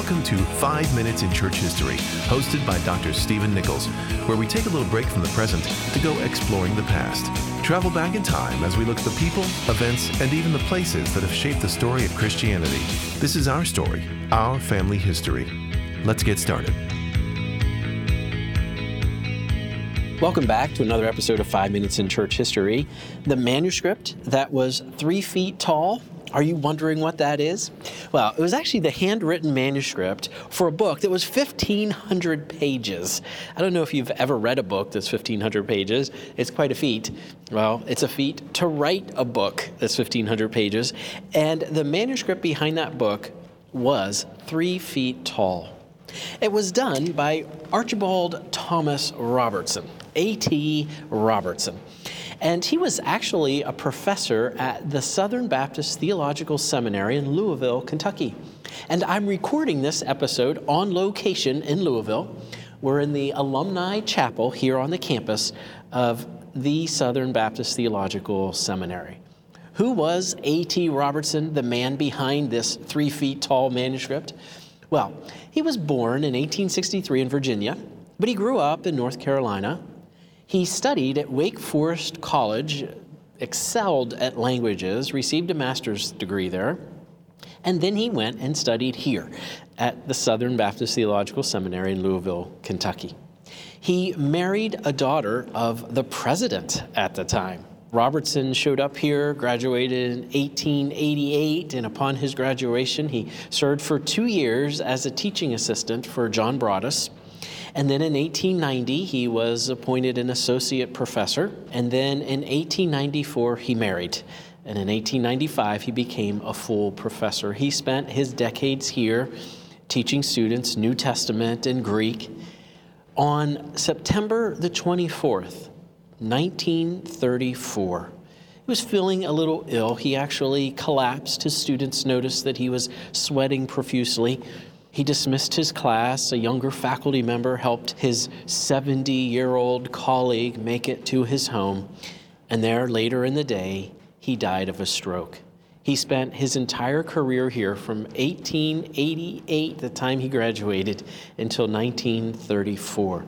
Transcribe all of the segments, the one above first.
Welcome to 5 Minutes in Church History, hosted by Dr. Stephen Nichols, where we take a little break from the present to go exploring the past. Travel back in time as we look at the people, events, and even the places that have shaped the story of Christianity. This is our story, our family history. Let's get started. Welcome back to another episode of Five Minutes in Church History. The manuscript that was three feet tall are you wondering what that is? Well, it was actually the handwritten manuscript for a book that was 1,500 pages. I don't know if you've ever read a book that's 1,500 pages. It's quite a feat. Well, it's a feat to write a book that's 1,500 pages. And the manuscript behind that book was three feet tall. It was done by Archibald Thomas Robertson, A.T. Robertson. And he was actually a professor at the Southern Baptist Theological Seminary in Louisville, Kentucky. And I'm recording this episode on location in Louisville. We're in the alumni chapel here on the campus of the Southern Baptist Theological Seminary. Who was A.T. Robertson, the man behind this three feet tall manuscript? Well, he was born in 1863 in Virginia, but he grew up in North Carolina he studied at Wake Forest College, excelled at languages, received a master's degree there, and then he went and studied here at the Southern Baptist Theological Seminary in Louisville, Kentucky. He married a daughter of the president at the time. Robertson showed up here, graduated in 1888, and upon his graduation, he served for two years as a teaching assistant for John Broadus. And then in 1890, he was appointed an associate professor. And then in 1894, he married. And in 1895, he became a full professor. He spent his decades here teaching students New Testament and Greek. On September the 24th, 1934, he was feeling a little ill. He actually collapsed. His students noticed that he was sweating profusely. He dismissed his class. A younger faculty member helped his 70 year old colleague make it to his home. And there, later in the day, he died of a stroke. He spent his entire career here from 1888, the time he graduated, until 1934.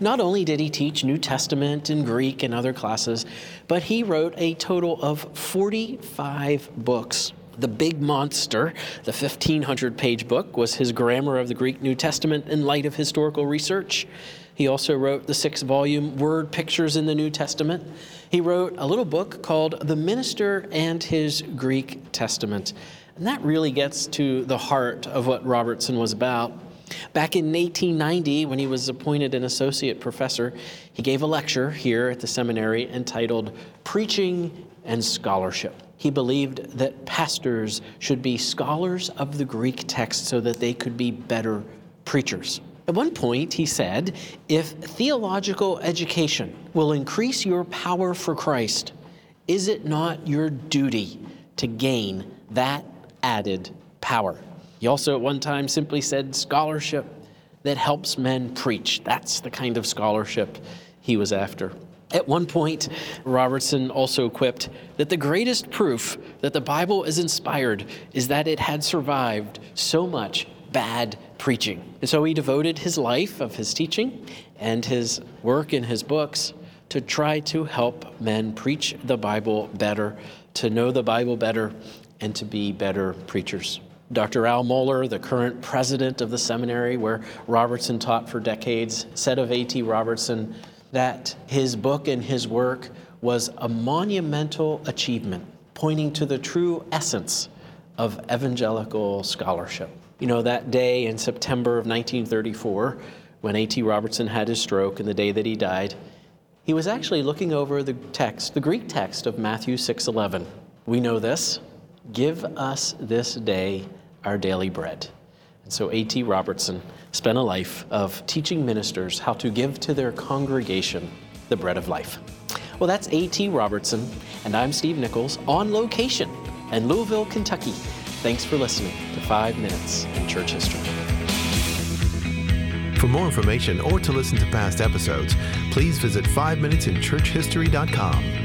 Not only did he teach New Testament and Greek and other classes, but he wrote a total of 45 books. The Big Monster, the 1,500 page book, was his grammar of the Greek New Testament in light of historical research. He also wrote the six volume Word Pictures in the New Testament. He wrote a little book called The Minister and His Greek Testament. And that really gets to the heart of what Robertson was about. Back in 1890, when he was appointed an associate professor, he gave a lecture here at the seminary entitled Preaching and Scholarship. He believed that pastors should be scholars of the Greek text so that they could be better preachers. At one point, he said, If theological education will increase your power for Christ, is it not your duty to gain that added power? He also at one time simply said, Scholarship that helps men preach. That's the kind of scholarship he was after. At one point, Robertson also quipped that the greatest proof that the Bible is inspired is that it had survived so much bad preaching. And so he devoted his life of his teaching and his work in his books to try to help men preach the Bible better, to know the Bible better, and to be better preachers. Dr. Al Mohler, the current president of the seminary where Robertson taught for decades, said of A.T. Robertson, that his book and his work was a monumental achievement, pointing to the true essence of evangelical scholarship. You know, that day in September of 1934, when A.T. Robertson had his stroke and the day that he died, he was actually looking over the text, the Greek text of Matthew 6:11. We know this, give us this day our daily bread. And so A.T. Robertson spent a life of teaching ministers how to give to their congregation the bread of life. Well, that's A.T. Robertson, and I'm Steve Nichols on location in Louisville, Kentucky. Thanks for listening to Five Minutes in Church History. For more information or to listen to past episodes, please visit 5minutesinchurchhistory.com.